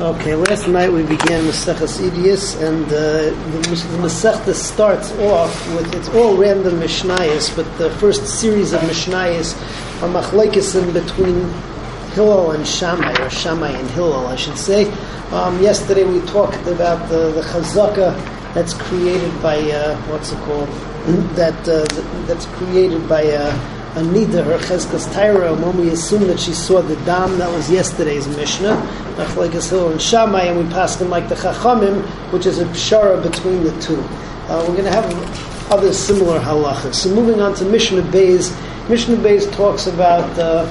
Okay, last night we began Maseches Eduyos, and uh, the, the Masechta starts off with it's all random Mishnayos, but the first series of Mishnayos are machlekes in between Hillel and Shammai, or Shammai and Hillel, I should say. Um, yesterday we talked about the, the chazaka that's created by uh, what's it called? that uh, that's created by. Uh, Anida, her Cheskas Tyra, when we assume that she saw the dam, that was yesterday's Mishnah, Nachlekas Hill and Shammai, and we pass them like the Chachamim, which is a pshara between the two. Uh, we're going to have other similar halachas. So moving on to Mishnah Beis, Mishnah Beis talks about uh,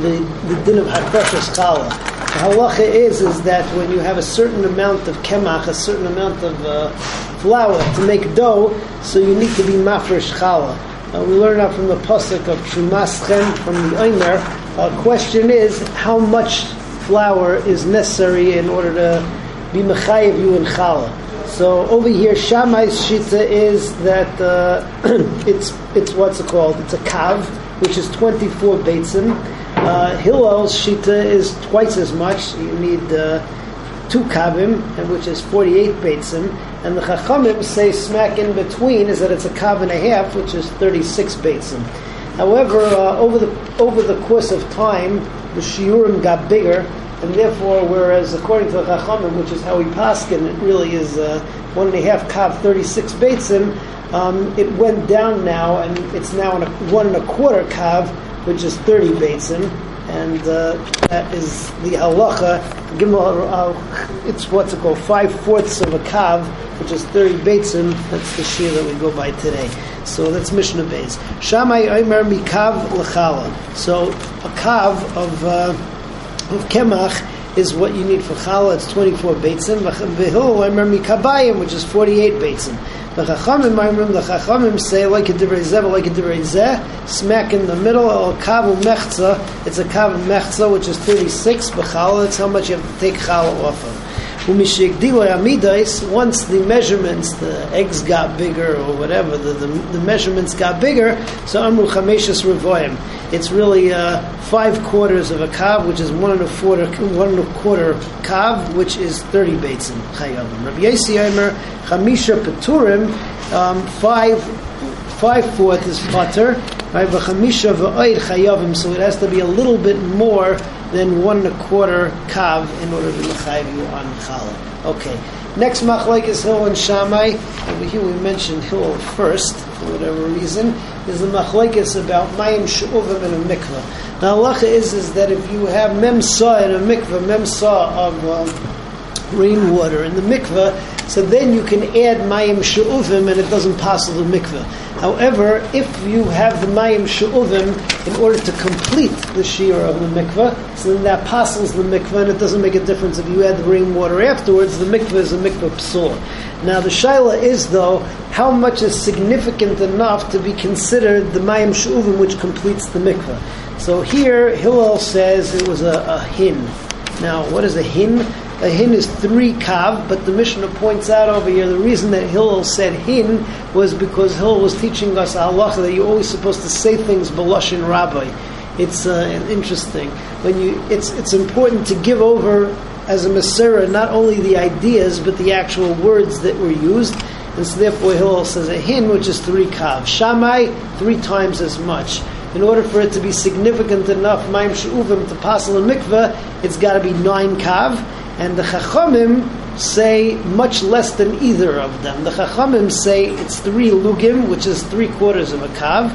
the, the din of Hafrashas Chala. The halacha is, is that when you have a certain amount of kemach, a certain amount of uh, flour to make dough, so you need to be mafresh challah. Uh, we learn that from the pasuk of Trumaschen from the Eimer. Uh, question is how much flour is necessary in order to be mechayev you in challah. So over here, Shammai's shita is that uh, it's it's what's it called? It's a kav, which is 24 beitzim. Uh, Hillel's shita is twice as much. You need uh, two kavim, which is 48 beitzim, and the chachamim say smack in between is that it's a kav and a half, which is 36 beitzim. However, uh, over the over the course of time, the shiurim got bigger, and therefore, whereas according to the chachamim, which is how we paskin, it really is uh, one and a half kav, 36 beitzim. Um, it went down now, and it's now a, one and a quarter kav, which is 30 beitzim and uh, that is the halacha. It's what's it called, five fourths of a kav, which is thirty beitzim. That's the shear that we go by today. So that's Mishnah Beis. Shammai Omer mikav lechala. So a kav of uh, of kemach is what you need for challah. It's twenty four beitzim. V'hil Omer mikabayim, which is forty eight beitzim. The Chachamim, the Chachamim say like a divrei zeh, like a divrei smack in the middle, or kavu mechza. It's a kavu mechza, which is thirty six b'chala. That's how much you have to take challah off of. Once the measurements, the eggs got bigger or whatever, the, the, the measurements got bigger, so Amru Chameshus Revoyim. It's really uh, five quarters of a kav, which is one and a quarter, one and a quarter kav, which is 30 beitzim chayavim. Rabbi Yossi Omer, Chamisha Peturim, um, five, five fourth is pater, right? So it has to be a little bit more than one and a quarter kav in order to mechayiv you on challah. Okay. Next machlek is Hill and Shammai. Over here we mentioned Hill first for whatever reason. Is the machlekes about mayim she'uvim in a mikveh. Now halacha is is that if you have mem saw in a mikveh, mem saw of uh, rainwater in the mikveh, so then you can add mayim she'uvim and it doesn't pass the mikveh. However, if you have the mayim she'uvim in order to complete the shear of the mikveh, so then that passes the mikveh and it doesn't make a difference if you add the rainwater afterwards, the mikveh is a mikveh psor. Now the shaila is though, how much is significant enough to be considered the mayim she'uvim which completes the mikveh. So here, Hillel says it was a, a hin. Now, what is a hin? A hin is three kav, but the Mishnah points out over here the reason that Hillel said hin was because Hillel was teaching us halacha that you're always supposed to say things belushin rabbi. It's uh, interesting when you. It's it's important to give over as a Masera not only the ideas but the actual words that were used. And so therefore Hillel says a hin, which is three kav. Shammai, three times as much. In order for it to be significant enough, Maim She'uvim to pass a mikveh, it's got to be nine kav and the Chachamim say much less than either of them. The Chachamim say it's three lugim, which is three quarters of a kav,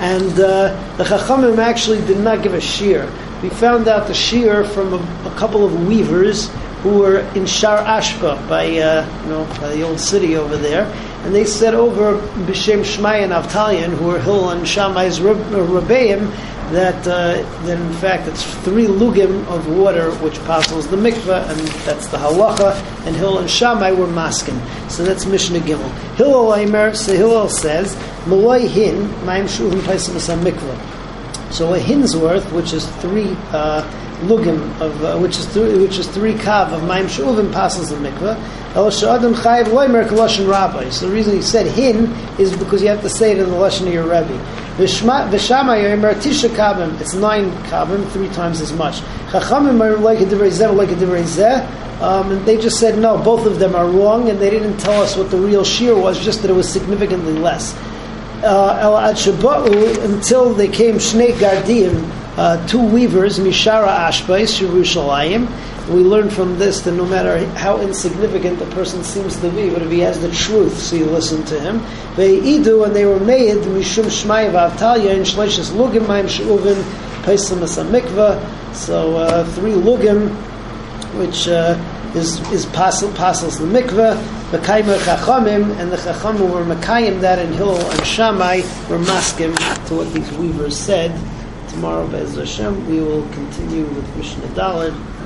and uh, the Chachamim actually did not give a shear. We found out the shear from a, a couple of weavers who were in Shar Ashba by uh, you know by the old city over there, and they said over B'Shem Shmai and Avtalion, who were Hill and Shammai's Rebbeim, that uh, that in fact it's three lugim of water which passes the mikveh, and that's the halacha. And Hill and Shammai were maskin, so that's Mishnah Gimel. Hillel Aimer, so Hillel says, "Malay hin ma'im shuvim paisim mikveh." So a hin's worth, which is three. Uh, lugim of uh, which is three, which is three kav of ma'im shuvim passes the mikveh. El. So the reason he said hin is because you have to say it in the lashon of your rabbi. V'shama yomer tisha kabim. It's nine kabim, three times as much. Chachamim are like a divrei like a divrei. Um, and they just said no, both of them are wrong, and they didn't tell us what the real shear was, just that it was significantly less. Uh, El shaba'u, until they came shnei gardim, uh, two weavers, mishara ashbais, Yerushalayim. We learn from this that no matter how insignificant the person seems to be, but if he has the truth, so you listen to him. Ve'idu, and they were made, mishum shmai v'avtalya, in shleishes lugim ma'im she'uvim, paisim as mikvah. So uh, three lugim, which uh, is is pasel the mikveh, mekayim chachamim, and the chachamim were mekayim that in Hillel and Shammai were maskim to what these weavers said. Tomorrow, Bez Hashem, we will continue with Mishnah Daled.